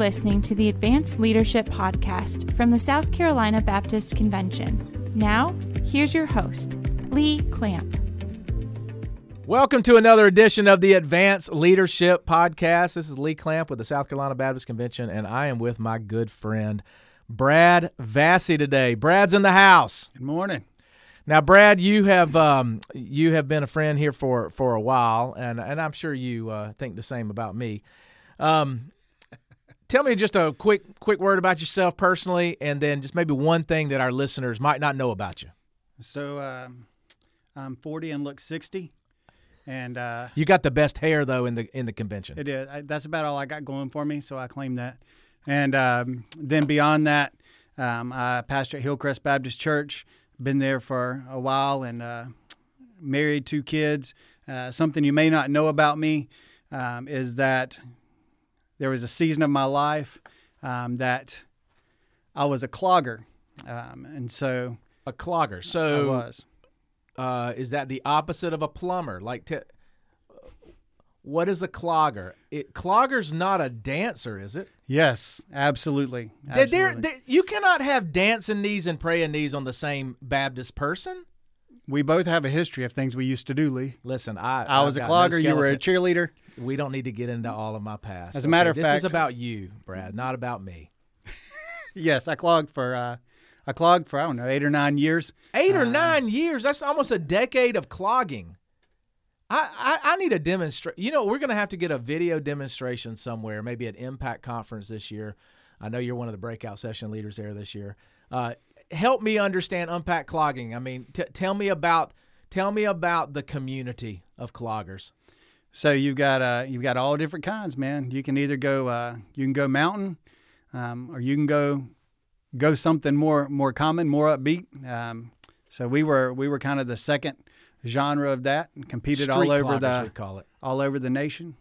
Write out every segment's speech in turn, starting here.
listening to the Advance Leadership Podcast from the South Carolina Baptist Convention. Now, here's your host, Lee Clamp. Welcome to another edition of the Advance Leadership Podcast. This is Lee Clamp with the South Carolina Baptist Convention, and I am with my good friend, Brad Vassey today. Brad's in the house. Good morning. Now, Brad, you have um, you have been a friend here for for a while, and and I'm sure you uh, think the same about me. Um, tell me just a quick quick word about yourself personally, and then just maybe one thing that our listeners might not know about you. So um, I'm 40 and look 60, and uh, You got the best hair though in the in the convention. it is. I, that's about all I got going for me. So I claim that. And um, then beyond that, um, I pastor at Hillcrest Baptist Church. Been there for a while, and uh, married two kids. Uh, something you may not know about me um, is that there was a season of my life um, that I was a clogger, um, and so a clogger. I So was. uh, is that the opposite of a plumber? Like, t- what is a clogger? It, clogger's not a dancer, is it? Yes, absolutely. Absolutely. there- you cannot have dancing knees and praying knees on the same Baptist person. we both have a history of things we used to do, Lee. Listen, I I I've was a got no clogger. you were a cheerleader. We don't need to get into all of my past. As a matter okay? of fact, this is about you, Brad, not about me. Yes, I clogged for. Uh, I clogged for I don't know eight or nine years. Eight or Uh, nine years. That's almost a decade of clogging. I, I, I need a demonstration. You know, we're going to have to get a video demonstration somewhere, maybe at Impact Conference this year. I know you're one of the breakout session leaders there this year. Uh, help me understand unpack clogging. I mean, t- tell me about tell me about the community of cloggers. So you've got uh, you've got all different kinds, man. You can either go uh, you can go mountain, um, or you can go go something more more common, more upbeat. Um, so we were we were kind of the second genre of that and competed Street all over the call it. all over the nation.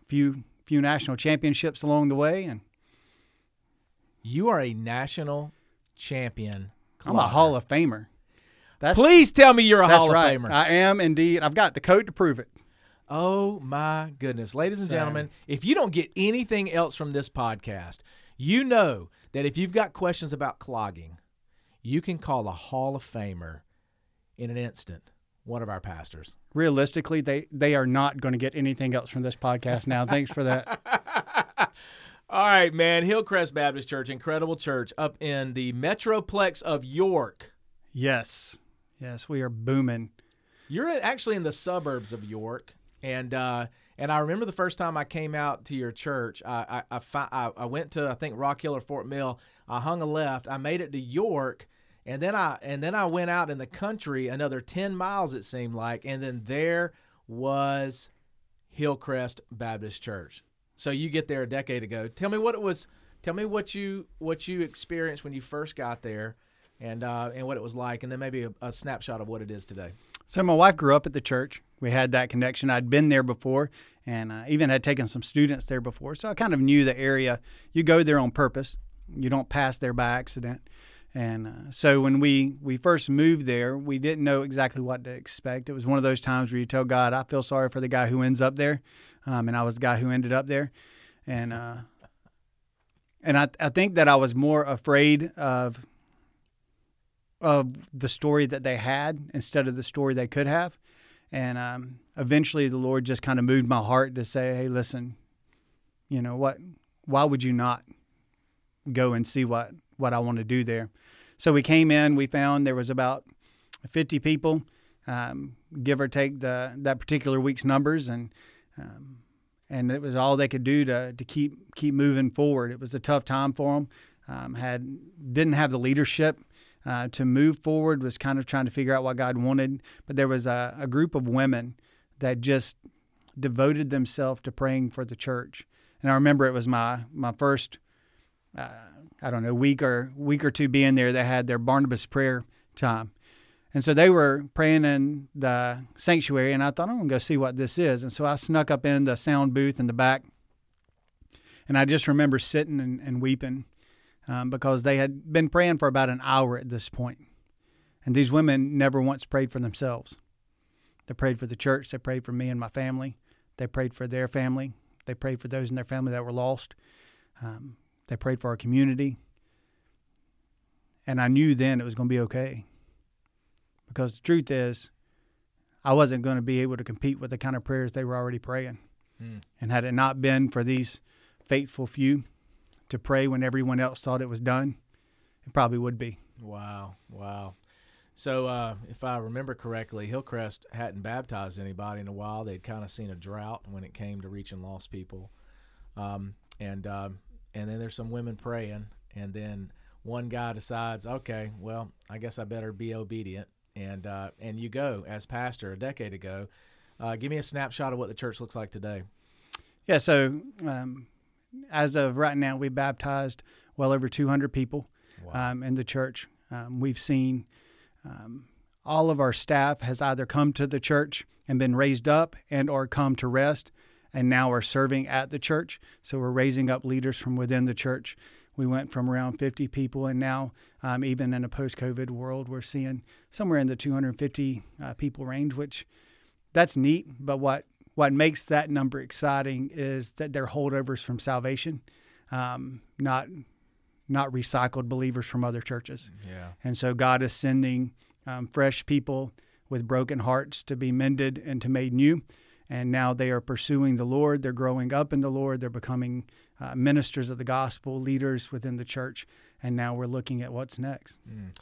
A few few national championships along the way, and You are a national champion. I'm a. Hall of Famer. That's Please tell me you're a Hall right. of Famer. I am indeed. I've got the code to prove it. Oh my goodness. Ladies and So- gentlemen, if you don't get anything else from this podcast, you know that if you've got questions about clogging, you can call a Hall of Famer in an instant, one of our pastors. Realistically, they they are not going to get anything else from this podcast now. Thanks for that. All right, man. Hillcrest Baptist Church, incredible church up in the Metroplex of York. Yes, yes, we are booming. You're actually in the suburbs of York, and uh, and I remember the first time I came out to your church. I I, I, I went to I think Rock Hill or Fort Mill. I hung a left. I made it to York, and then I and then I went out in the country another ten miles it seemed like, and then there was Hillcrest Baptist Church. So you get there a decade ago. Tell me what it was. Tell me what you what you experienced when you first got there, and uh, and what it was like, and then maybe a, a snapshot of what it is today. So my wife grew up at the church. We had that connection. I'd been there before, and uh, even had taken some students there before. So I kind of knew the area. You go there on purpose. You don't pass there by accident. And uh, so when we we first moved there, we didn't know exactly what to expect. It was one of those times where you tell God, "I feel sorry for the guy who ends up there," um, and I was the guy who ended up there. And uh, and I I think that I was more afraid of of the story that they had instead of the story they could have. And um, eventually, the Lord just kind of moved my heart to say, "Hey, listen, you know what? Why would you not go and see what what I want to do there?" So we came in. We found there was about fifty people, um, give or take the that particular week's numbers, and um, and it was all they could do to to keep keep moving forward. It was a tough time for them. Um, had didn't have the leadership uh, to move forward. Was kind of trying to figure out what God wanted. But there was a, a group of women that just devoted themselves to praying for the church. And I remember it was my my first. Uh, I don't know week or week or two being there. They had their Barnabas prayer time, and so they were praying in the sanctuary. And I thought I'm gonna go see what this is. And so I snuck up in the sound booth in the back, and I just remember sitting and, and weeping um, because they had been praying for about an hour at this point. And these women never once prayed for themselves. They prayed for the church. They prayed for me and my family. They prayed for their family. They prayed for those in their family that were lost. Um, they prayed for our community. And I knew then it was going to be okay. Because the truth is, I wasn't going to be able to compete with the kind of prayers they were already praying. Mm. And had it not been for these faithful few to pray when everyone else thought it was done, it probably would be. Wow. Wow. So, uh, if I remember correctly, Hillcrest hadn't baptized anybody in a while. They'd kind of seen a drought when it came to reaching lost people, um, and um, and then there's some women praying, and then one guy decides, okay, well, I guess I better be obedient, and uh, and you go as pastor a decade ago. Uh, give me a snapshot of what the church looks like today. Yeah, so um, as of right now, we baptized well over 200 people wow. um, in the church. Um, we've seen um, all of our staff has either come to the church and been raised up and or come to rest and now are serving at the church. So we're raising up leaders from within the church. We went from around 50 people, and now, um, even in a post COVID world, we're seeing somewhere in the 250 uh, people range, which that's neat. But what, what makes that number exciting is that they're holdovers from salvation, um, not not recycled believers from other churches. Yeah. And so God is sending um, fresh people with broken hearts to be mended and to made new. And now they are pursuing the Lord. They're growing up in the Lord. They're becoming uh, ministers of the gospel, leaders within the church. And now we're looking at what's next. Mm.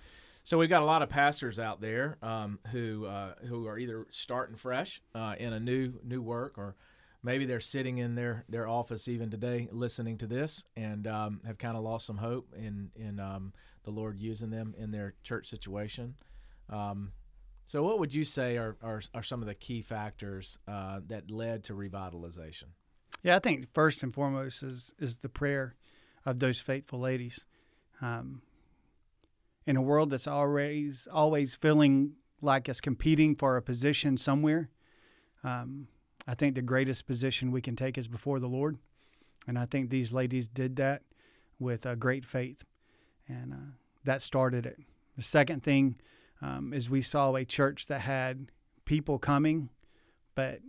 So we've got a lot of pastors out there um, who uh, who are either starting fresh uh, in a new new work or maybe they're sitting in their, their office even today listening to this and um, have kind of lost some hope in in um, the Lord using them in their church situation. Um, so, what would you say are, are, are some of the key factors uh, that led to revitalization? Yeah, I think first and foremost is is the prayer of those faithful ladies. Um, in a world that's always always feeling like it's competing for a position somewhere, um, I think the greatest position we can take is before the Lord. And I think these ladies did that with uh, great faith. And uh, that started it. The second thing um, is we saw a church that had people coming, but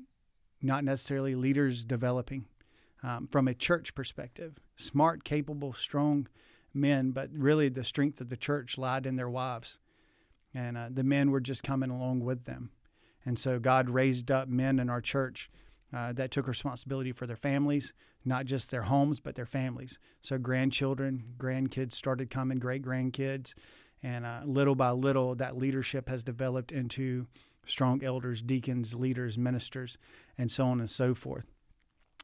not necessarily leaders developing um, from a church perspective. Smart, capable, strong men, but really the strength of the church lied in their wives. And uh, the men were just coming along with them. And so God raised up men in our church uh, that took responsibility for their families, not just their homes, but their families. So grandchildren, grandkids started coming, great grandkids. And uh, little by little, that leadership has developed into strong elders, deacons, leaders, ministers, and so on and so forth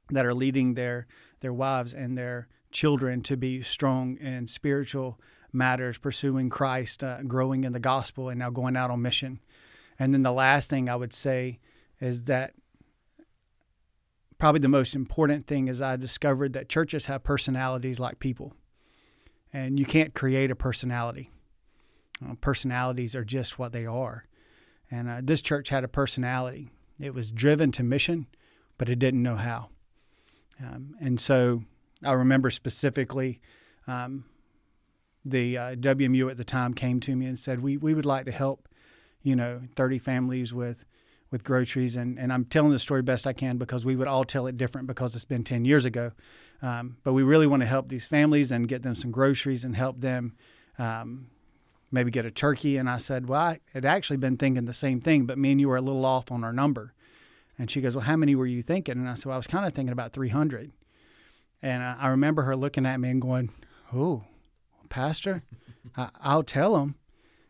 that are leading their, their wives and their children to be strong in spiritual matters, pursuing Christ, uh, growing in the gospel, and now going out on mission. And then the last thing I would say is that probably the most important thing is I discovered that churches have personalities like people, and you can't create a personality. Uh, personalities are just what they are. And uh, this church had a personality. It was driven to mission, but it didn't know how. Um, and so I remember specifically um, the uh, WMU at the time came to me and said, we, we would like to help you know, 30 families with with groceries. And, and I'm telling the story best I can because we would all tell it different because it's been 10 years ago. Um, but we really want to help these families and get them some groceries and help them um, maybe get a turkey. And I said, Well, I had actually been thinking the same thing, but me and you were a little off on our number. And she goes, Well, how many were you thinking? And I said, Well, I was kind of thinking about 300. And I, I remember her looking at me and going, Oh, Pastor, I, I'll tell him."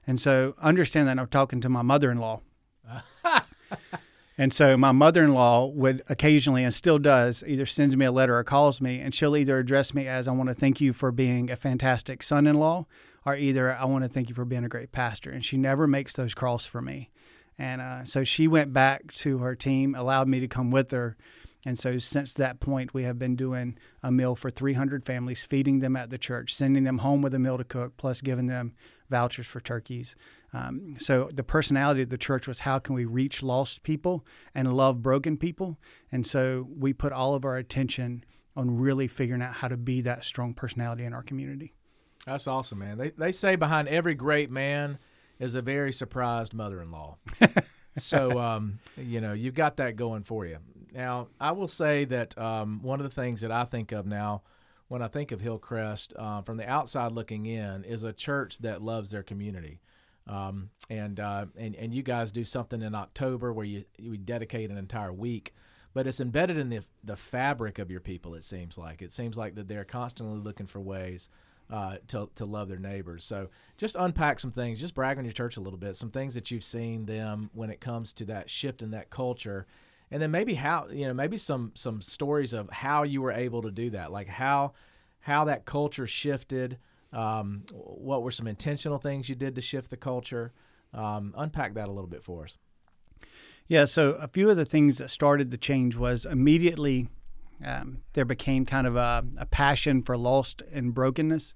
And so understand that I'm talking to my mother in law. and so my mother in law would occasionally, and still does, either sends me a letter or calls me, and she'll either address me as I want to thank you for being a fantastic son in law, or either I want to thank you for being a great pastor. And she never makes those calls for me. And uh, so she went back to her team, allowed me to come with her. And so since that point, we have been doing a meal for 300 families, feeding them at the church, sending them home with a meal to cook, plus giving them vouchers for turkeys. Um, so the personality of the church was how can we reach lost people and love broken people? And so we put all of our attention on really figuring out how to be that strong personality in our community. That's awesome, man. They they say behind every great man is a very surprised mother-in-law. so um, you know you've got that going for you. Now I will say that um, one of the things that I think of now when I think of Hillcrest uh, from the outside looking in is a church that loves their community. Um, and, uh, and and you guys do something in October where you you dedicate an entire week, but it's embedded in the the fabric of your people. It seems like it seems like that they're constantly looking for ways uh, to to love their neighbors. So just unpack some things, just brag on your church a little bit, some things that you've seen them when it comes to that shift in that culture, and then maybe how you know maybe some some stories of how you were able to do that, like how how that culture shifted. Um, what were some intentional things you did to shift the culture? Um, unpack that a little bit for us. Yeah, so a few of the things that started the change was immediately um, there became kind of a, a, passion for lost and brokenness.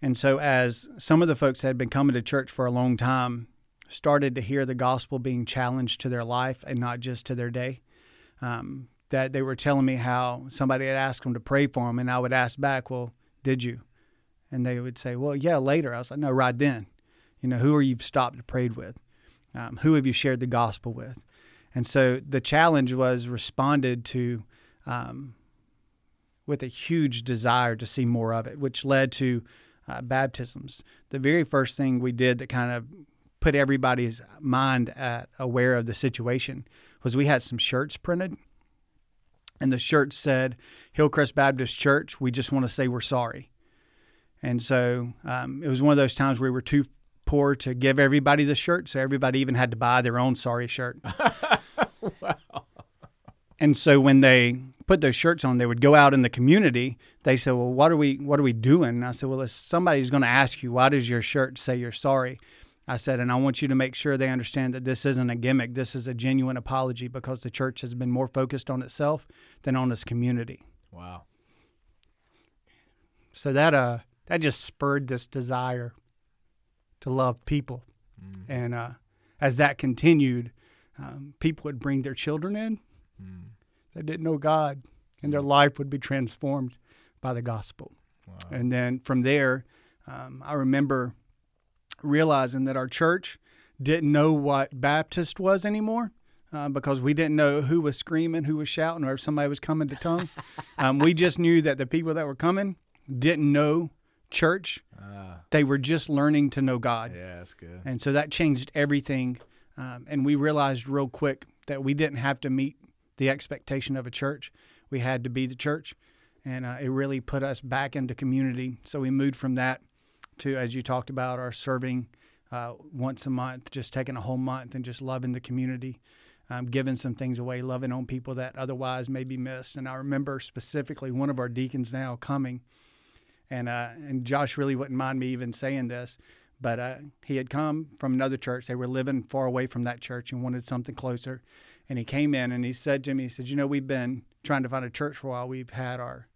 And so, as some of the folks had been coming to church for a long time started to hear the gospel being challenged to their life and not just to their day, um, that they were telling me how somebody had asked them to pray for them, and I would ask back, "Well, did you?" And they would say, well, yeah, later. I was like, no, right then. You know, who are you stopped and prayed with? Um, who have you shared the gospel with? And so the challenge was responded to um, with a huge desire to see more of it, which led to uh, baptisms. The very first thing we did that kind of put everybody's mind at aware of the situation was we had some shirts printed. And the shirt said, Hillcrest Baptist Church, we just want to say we're sorry. And so um, it was one of those times where we were too poor to give everybody the shirt, so everybody even had to buy their own sorry shirt. wow. And so when they put those shirts on, they would go out in the community. They said, "Well, what are we what are we doing?" And I said, "Well, if somebody's going to ask you, why does your shirt say you're sorry?" I said, and I want you to make sure they understand that this isn't a gimmick. This is a genuine apology because the church has been more focused on itself than on its community. Wow. So that uh that just spurred this desire to love people. Mm. And uh, as that continued, um, people would bring their children in mm. that didn't know God, and their mm. life would be transformed by the gospel. Wow. And then from there, um, I remember realizing that our church didn't know what Baptist was anymore. Uh, because we didn't know who was screaming, who was shouting, or if somebody was coming to tongue. um, we just knew that the people that were coming didn't know church. Uh, they were just learning to know God. Yeah, that's good. And so that changed everything. Um, and we realized real quick that we didn't have to meet the expectation of a church. We had to be the church. And uh, it really put us back into community. So we moved from that to, as you talked about, our serving uh, once a month, just taking a whole month and just loving the community. Um, giving some things away, loving on people that otherwise may be missed. And I remember specifically one of our deacons now coming and uh, and Josh really wouldn't mind me even saying this, but uh, he had come from another church. They were living far away from that church and wanted something closer. And he came in and he said to me, he said, "You know, we've been trying to find a church for a while. We've had our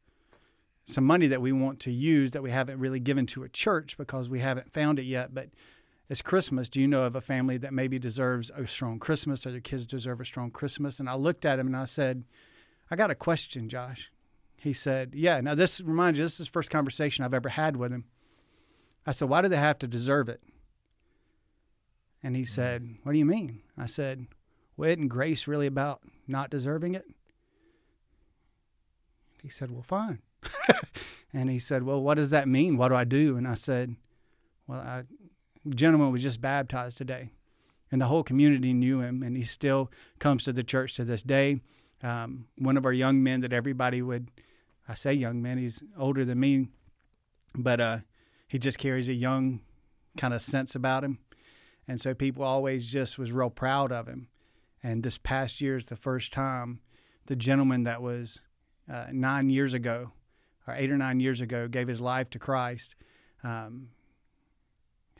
some money that we want to use that we haven't really given to a church because we haven't found it yet, but." It's Christmas. Do you know of a family that maybe deserves a strong Christmas or their kids deserve a strong Christmas? And I looked at him and I said, I got a question, Josh he said, Yeah, now this reminds you, this is the first conversation I've ever had with him. I said, Why do they have to deserve it? And he said, mm. What do you mean? I said, Well, isn't grace really about not deserving it? He said, Well, fine. And he said, Well, what does that mean? What do I do? And I said, Well, a gentleman was just baptized today, and the whole community knew him, and he still comes to the church to this day. Um, one of our young men that everybody would I say young man, he's older than me, but uh, he just carries a young kind of sense about him. And so people always just was real proud of him. And this past year is the first time the gentleman that was uh, nine years ago, or eight or nine years ago, gave his life to Christ, um,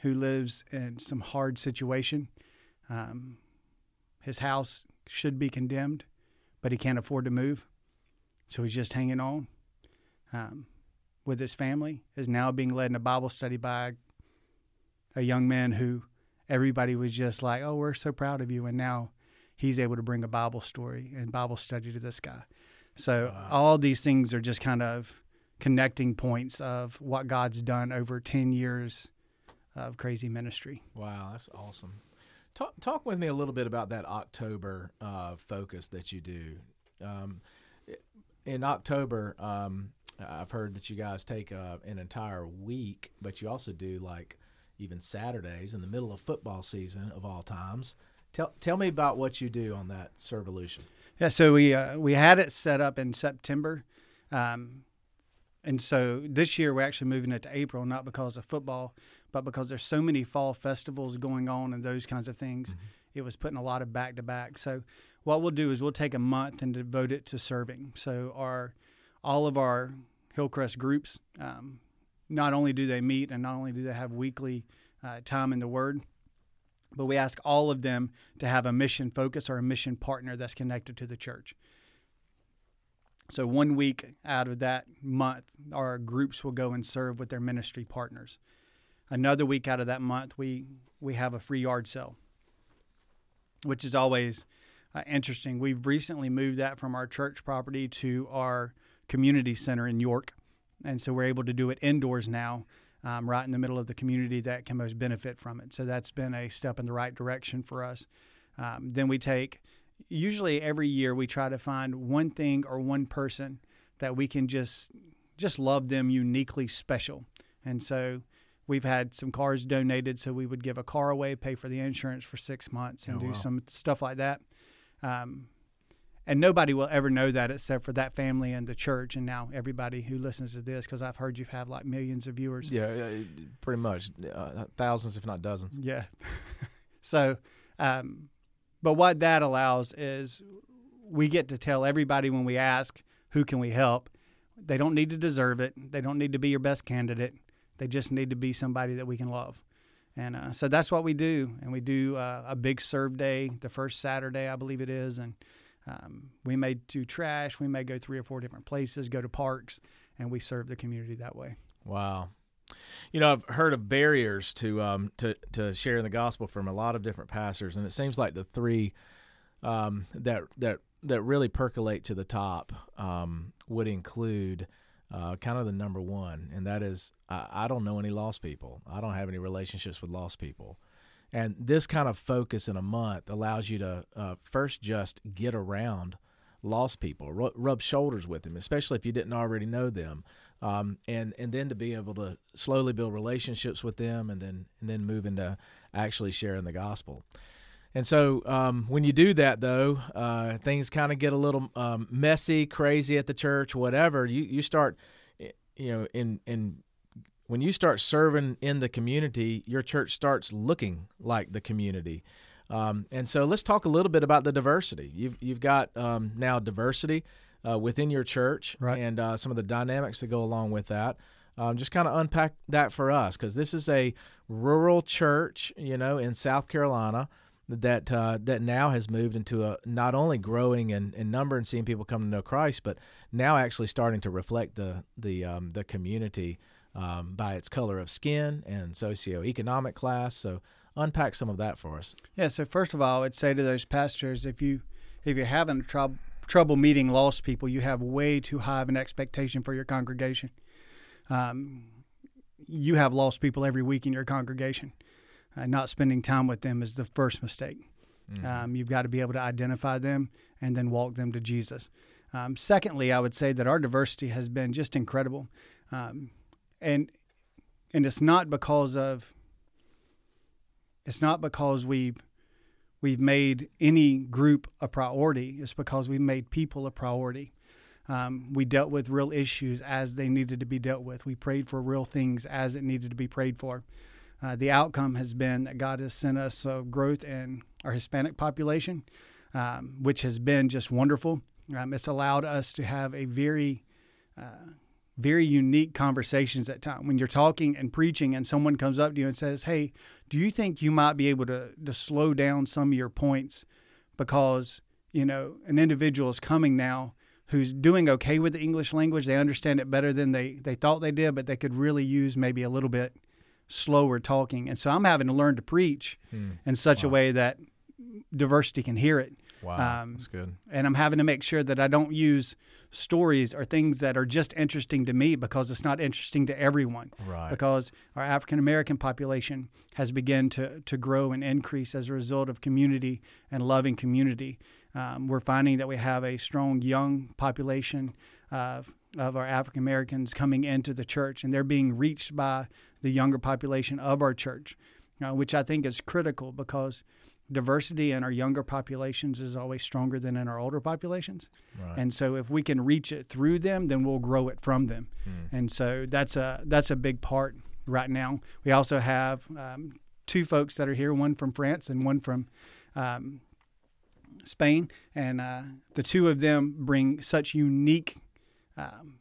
who lives in some hard situation. Um, his house should be condemned, but he can't afford to move. So he's just hanging on um, with his family is now being led in a Bible study by a young man who everybody was just like, "Oh, we're so proud of you," and now he's able to bring a Bible story and Bible study to this guy. So wow. all these things are just kind of connecting points of what God's done over ten years of crazy ministry. Wow, that's awesome. Talk talk with me a little bit about that October uh, focus that you do. Um, in October, um, I've heard that you guys take uh, an entire week, but you also do like even Saturdays in the middle of football season of all times. Tell tell me about what you do on that Servolution. Yeah, so we uh, we had it set up in September, um, and so this year we're actually moving it to April, not because of football, but because there's so many fall festivals going on and those kinds of things. Mm-hmm. It was putting a lot of back to back. So what we'll do is we'll take a month and devote it to serving. So our all of our Hillcrest groups, um, not only do they meet and not only do they have weekly uh, time in the Word, but we ask all of them to have a mission focus or a mission partner that's connected to the church. So one week out of that month, our groups will go and serve with their ministry partners. Another week out of that month, we we have a free yard sale, which is always uh, interesting. We've recently moved that from our church property to our community center in York, and so we're able to do it indoors now um, right in the middle of the community that can most benefit from it. So that's been a step in the right direction for us. Um, then we take, usually every year, we try to find one thing or one person that we can just just love them uniquely special. And so we've had some cars donated, so we would give a car away, pay for the insurance for six months, and oh, do wow. some stuff like that. Um, and nobody will ever know that except for that family and the church and now everybody who listens to this because i've heard you have like millions of viewers yeah, pretty much uh, thousands if not dozens yeah so um, but what that allows is we get to tell everybody when we ask who can we help they don't need to deserve it they don't need to be your best candidate they just need to be somebody that we can love and uh, so that's what we do and we do uh, a big serve day the first saturday i believe it is and um, we may do trash. We may go three or four different places, go to parks, and we serve the community that way. Wow. You know, I've heard of barriers to um, to to sharing the gospel from a lot of different pastors, and it seems like the three um, that that that really percolate to the top um, would include uh, kind of the number one, and that is I, I, don't know any lost people. I don't have any relationships with lost people. And this kind of focus in a month allows you to uh, first just get around lost people, rub, rub shoulders with them, especially if you didn't already know them, um, and and then to be able to slowly build relationships with them, and then and then move into actually sharing the gospel. And so um, when you do that, though, uh, things kind of get a little um, messy, crazy at the church, whatever. You you start, you know, in in when you start serving in the community, your church starts looking like the community. Um, and so let's talk a little bit about the diversity. You've you've got um, now diversity uh, within your church right. and uh, some of the dynamics that go along with that. Um, just kind of unpack that for us because this is a rural church, you know, in South Carolina that uh, that now has moved into a not only growing in, in number and seeing people come to know Christ, but now actually starting to reflect the the um, the community um, by its color of skin and socioeconomic class. So unpack some of that for us. Yeah. So first of all, I would say to those pastors, if you if you're having trouble trouble meeting lost people, you have way too high of an expectation for your congregation. Um, you have lost people every week in your congregation. Uh, not spending time with them is the first mistake. Mm-hmm. Um, you've got to be able to identify them and then walk them to Jesus. Um, secondly, I would say that our diversity has been just incredible. Um, and and it's not because of it's not because we've we've made any group a priority. It's because we've made people a priority. Um, we dealt with real issues as they needed to be dealt with. We prayed for real things as it needed to be prayed for. Uh, the outcome has been that God has sent us uh, growth in our Hispanic population, um, which has been just wonderful. Um, it's allowed us to have a very uh, very unique conversations at time when you're talking and preaching and someone comes up to you and says hey do you think you might be able to, to slow down some of your points because you know an individual is coming now who's doing okay with the english language they understand it better than they, they thought they did but they could really use maybe a little bit slower talking and so i'm having to learn to preach hmm. in such wow. a way that diversity can hear it Wow, um, that's good. And I'm having to make sure that I don't use stories or things that are just interesting to me because it's not interesting to everyone. Right. Because our African American population has begun to to grow and increase as a result of community and loving community. Um, we're finding that we have a strong young population of of our African Americans coming into the church, and they're being reached by the younger population of our church, uh, which I think is critical because diversity in our younger populations is always stronger than in our older populations. Right. And so if we can reach it through them, then we'll grow it from them. Mm. And so that's a that's a big part right now. We also have um, two folks that are here, one from France and one from um, Spain, and uh, the two of them bring such unique, um,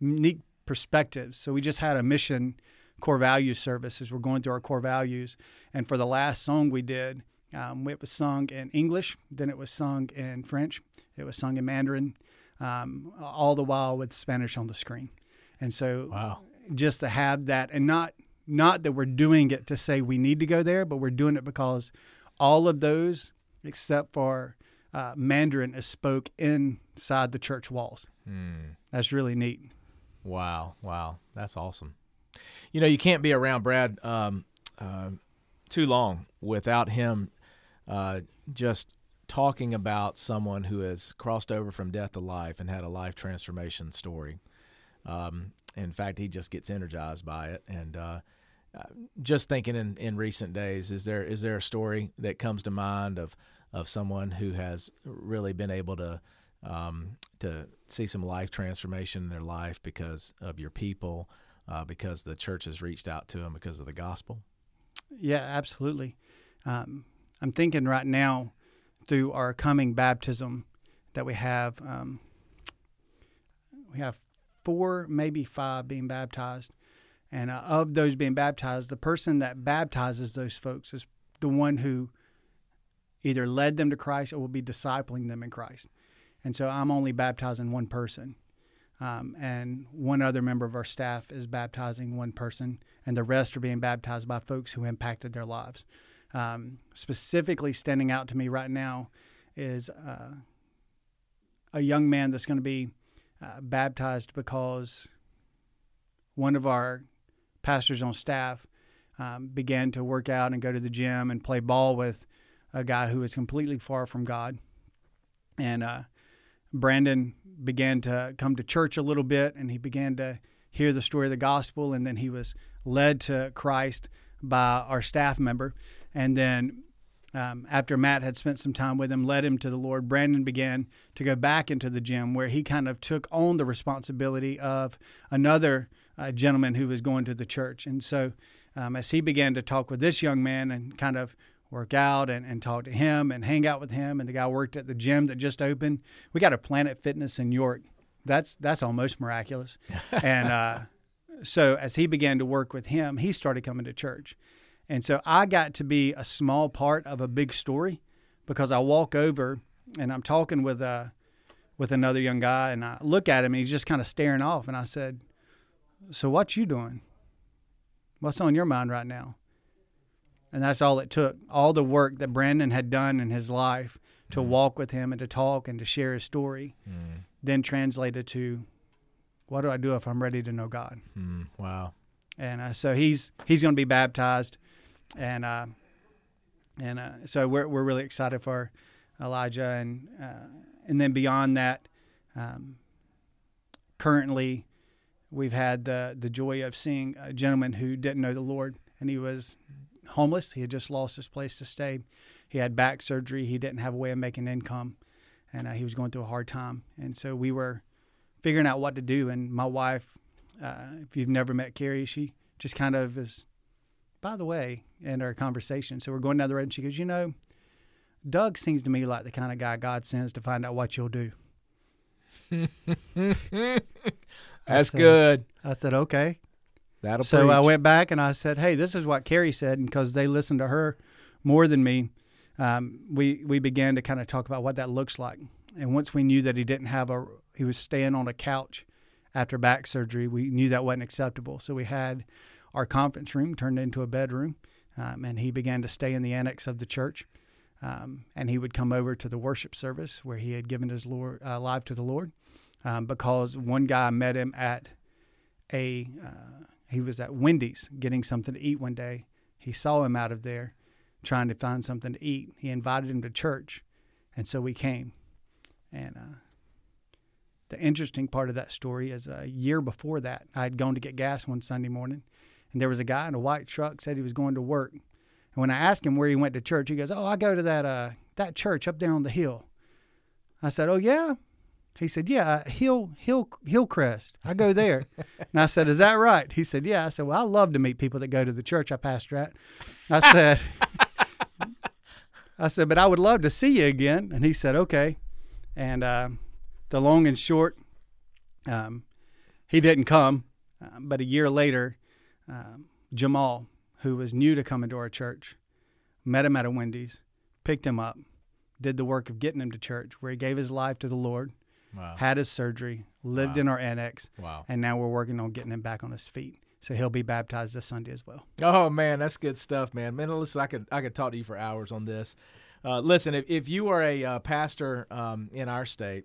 unique perspectives. So we just had a mission core values service as we're going through our core values, and for the last song we did, um, it was sung in English, then it was sung in French, it was sung in Mandarin, um, all the while with Spanish on the screen, and so wow. just to have that, and not not that we're doing it to say we need to go there, but we're doing it because all of those, except for uh, Mandarin is spoke inside the church walls. Mm. That's really neat. Wow, wow, that's awesome. You know, you can't be around Brad um, uh, too long without him uh, just talking about someone who has crossed over from death to life and had a life transformation story. Um, in fact, he just gets energized by it. And uh, uh just thinking in, in recent days, is there is there a story that comes to mind of of someone who has really been able to um, to see some life transformation in their life because of your people, uh, because the church has reached out to them because of the gospel? Yeah, absolutely. Um, I'm thinking right now through our coming baptism that we have. Um, we have four, maybe five being baptized. And uh, of those being baptized, the person that baptizes those folks is the one who either led them to Christ or will be discipling them in Christ. And so I'm only baptizing one person. Um, and one other member of our staff is baptizing one person, and the rest are being baptized by folks who impacted their lives. Um, specifically, standing out to me right now is uh, a young man that's going to be uh, baptized because one of our pastors on staff um, began to work out and go to the gym and play ball with a guy who was completely far from God. And uh, Brandon began to come to church a little bit and he began to hear the story of the gospel. And then he was led to Christ by our staff member. And then um, after Matt had spent some time with him, led him to the Lord, Brandon began to go back into the gym where he kind of took on the responsibility of another uh, gentleman who was going to the church. And so, um, as he began to talk with this young man and kind of work out and, and talk to him and hang out with him. And the guy worked at the gym that just opened. We got a Planet Fitness in York. That's that's almost miraculous. and uh, so as he began to work with him, he started coming to church. And so I got to be a small part of a big story because I walk over and I'm talking with a uh, with another young guy and I look at him and he's just kind of staring off and I said, "So what you doing? What's on your mind right now?" And that's all it took. All the work that Brandon had done in his life to mm. walk with him and to talk and to share his story, mm. then translated to, what do I do if I'm ready to know God? Mm. Wow. And uh, so he's he's going to be baptized, and uh, and uh, so we're we're really excited for Elijah, and uh, and then beyond that, um, currently we've had the the joy of seeing a gentleman who didn't know the Lord, and he was homeless. He had just lost his place to stay. He had back surgery. He didn't have a way of making income, and uh, he was going through a hard time. And so we were figuring out what to do. And my wife, uh, if you've never met Carrie, she just kind of is, by the way, in our conversation. So we're going down the road, and she goes, You know, Doug seems to me like the kind of guy God sends to find out what you'll do. That's said, good. I said, Okay. That'll so preach. I went back and I said, "Hey, this is what Carrie said," and because they listened to her more than me, um, we we began to kind of talk about what that looks like. And once we knew that he didn't have a, he was staying on a couch after back surgery, we knew that wasn't acceptable. So we had our conference room turned into a bedroom, um, and he began to stay in the annex of the church. Um, and he would come over to the worship service where he had given his Lord, uh, life to the Lord, um, because one guy met him at a uh, he was at Wendy's getting something to eat one day. He saw him out of there trying to find something to eat. He invited him to church, and so we came. And uh, the interesting part of that story is a year before that, I had gone to get gas one Sunday morning, and there was a guy in a white truck said he was going to work. And when I asked him where he went to church, he goes, "Oh, I go to that uh, that church up there on the hill." I said, "Oh yeah." He said, "Yeah, Hill Hill Hillcrest. I go there." and I said, "Is that right?" He said, "Yeah." I said, "Well, I love to meet people that go to the church I pastor at." I said, "I said, but I would love to see you again." And he said, "Okay." And uh, the long and short, um, he didn't come. Uh, but a year later, um, Jamal, who was new to coming to our church, met him at a Wendy's, picked him up, did the work of getting him to church, where he gave his life to the Lord Wow. had his surgery, lived Wow. in our annex, Wow. and now we're working on getting him back on his feet. So he'll be baptized this Sunday as well. Oh man, that's good stuff, man. Man, listen, I could I could talk to you for hours on this. Uh, listen, if, if you are a uh, pastor um, in our state,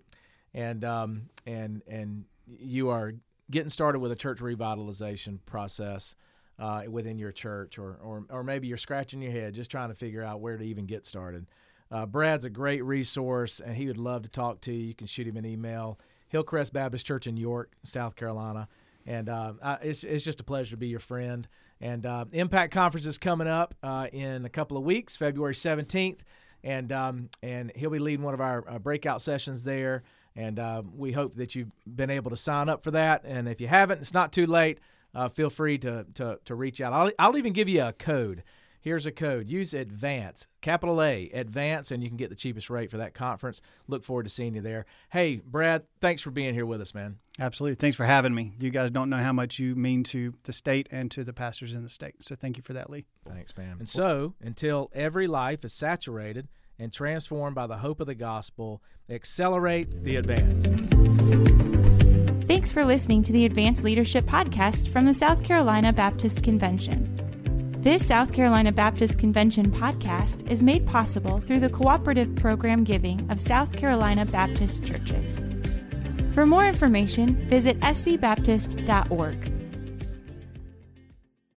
and um, and and you are getting started with a church revitalization process uh, within your church, or, or or maybe you're scratching your head just trying to figure out where to even get started. Uh, Brad's a great resource, and he would love to talk to you. You can shoot him an email. Hillcrest Baptist Church in York, South Carolina, and uh, I, it's it's just a pleasure to be your friend. And uh, Impact Conference is coming up uh, in a couple of weeks, February 17th, and um, and he'll be leading one of our uh, breakout sessions there. And uh, we hope that you've been able to sign up for that. And if you haven't, it's not too late. Uh, feel free to, to to reach out. I'll I'll even give you a code. Here's a code. Use Advance, capital A, Advance, and you can get the cheapest rate for that conference. Look forward to seeing you there. Hey, Brad, thanks for being here with us, man. Absolutely. Thanks for having me. You guys don't know how much you mean to the state and to the pastors in the state. So thank you for that, Lee. Thanks, man. And so, until every life is saturated and transformed by the hope of the gospel, accelerate the advance. Thanks for listening to the Advance Leadership Podcast from the South Carolina Baptist Convention. This South Carolina Baptist Convention podcast is made possible through the cooperative program giving of South Carolina Baptist churches. For more information, visit scbaptist.org.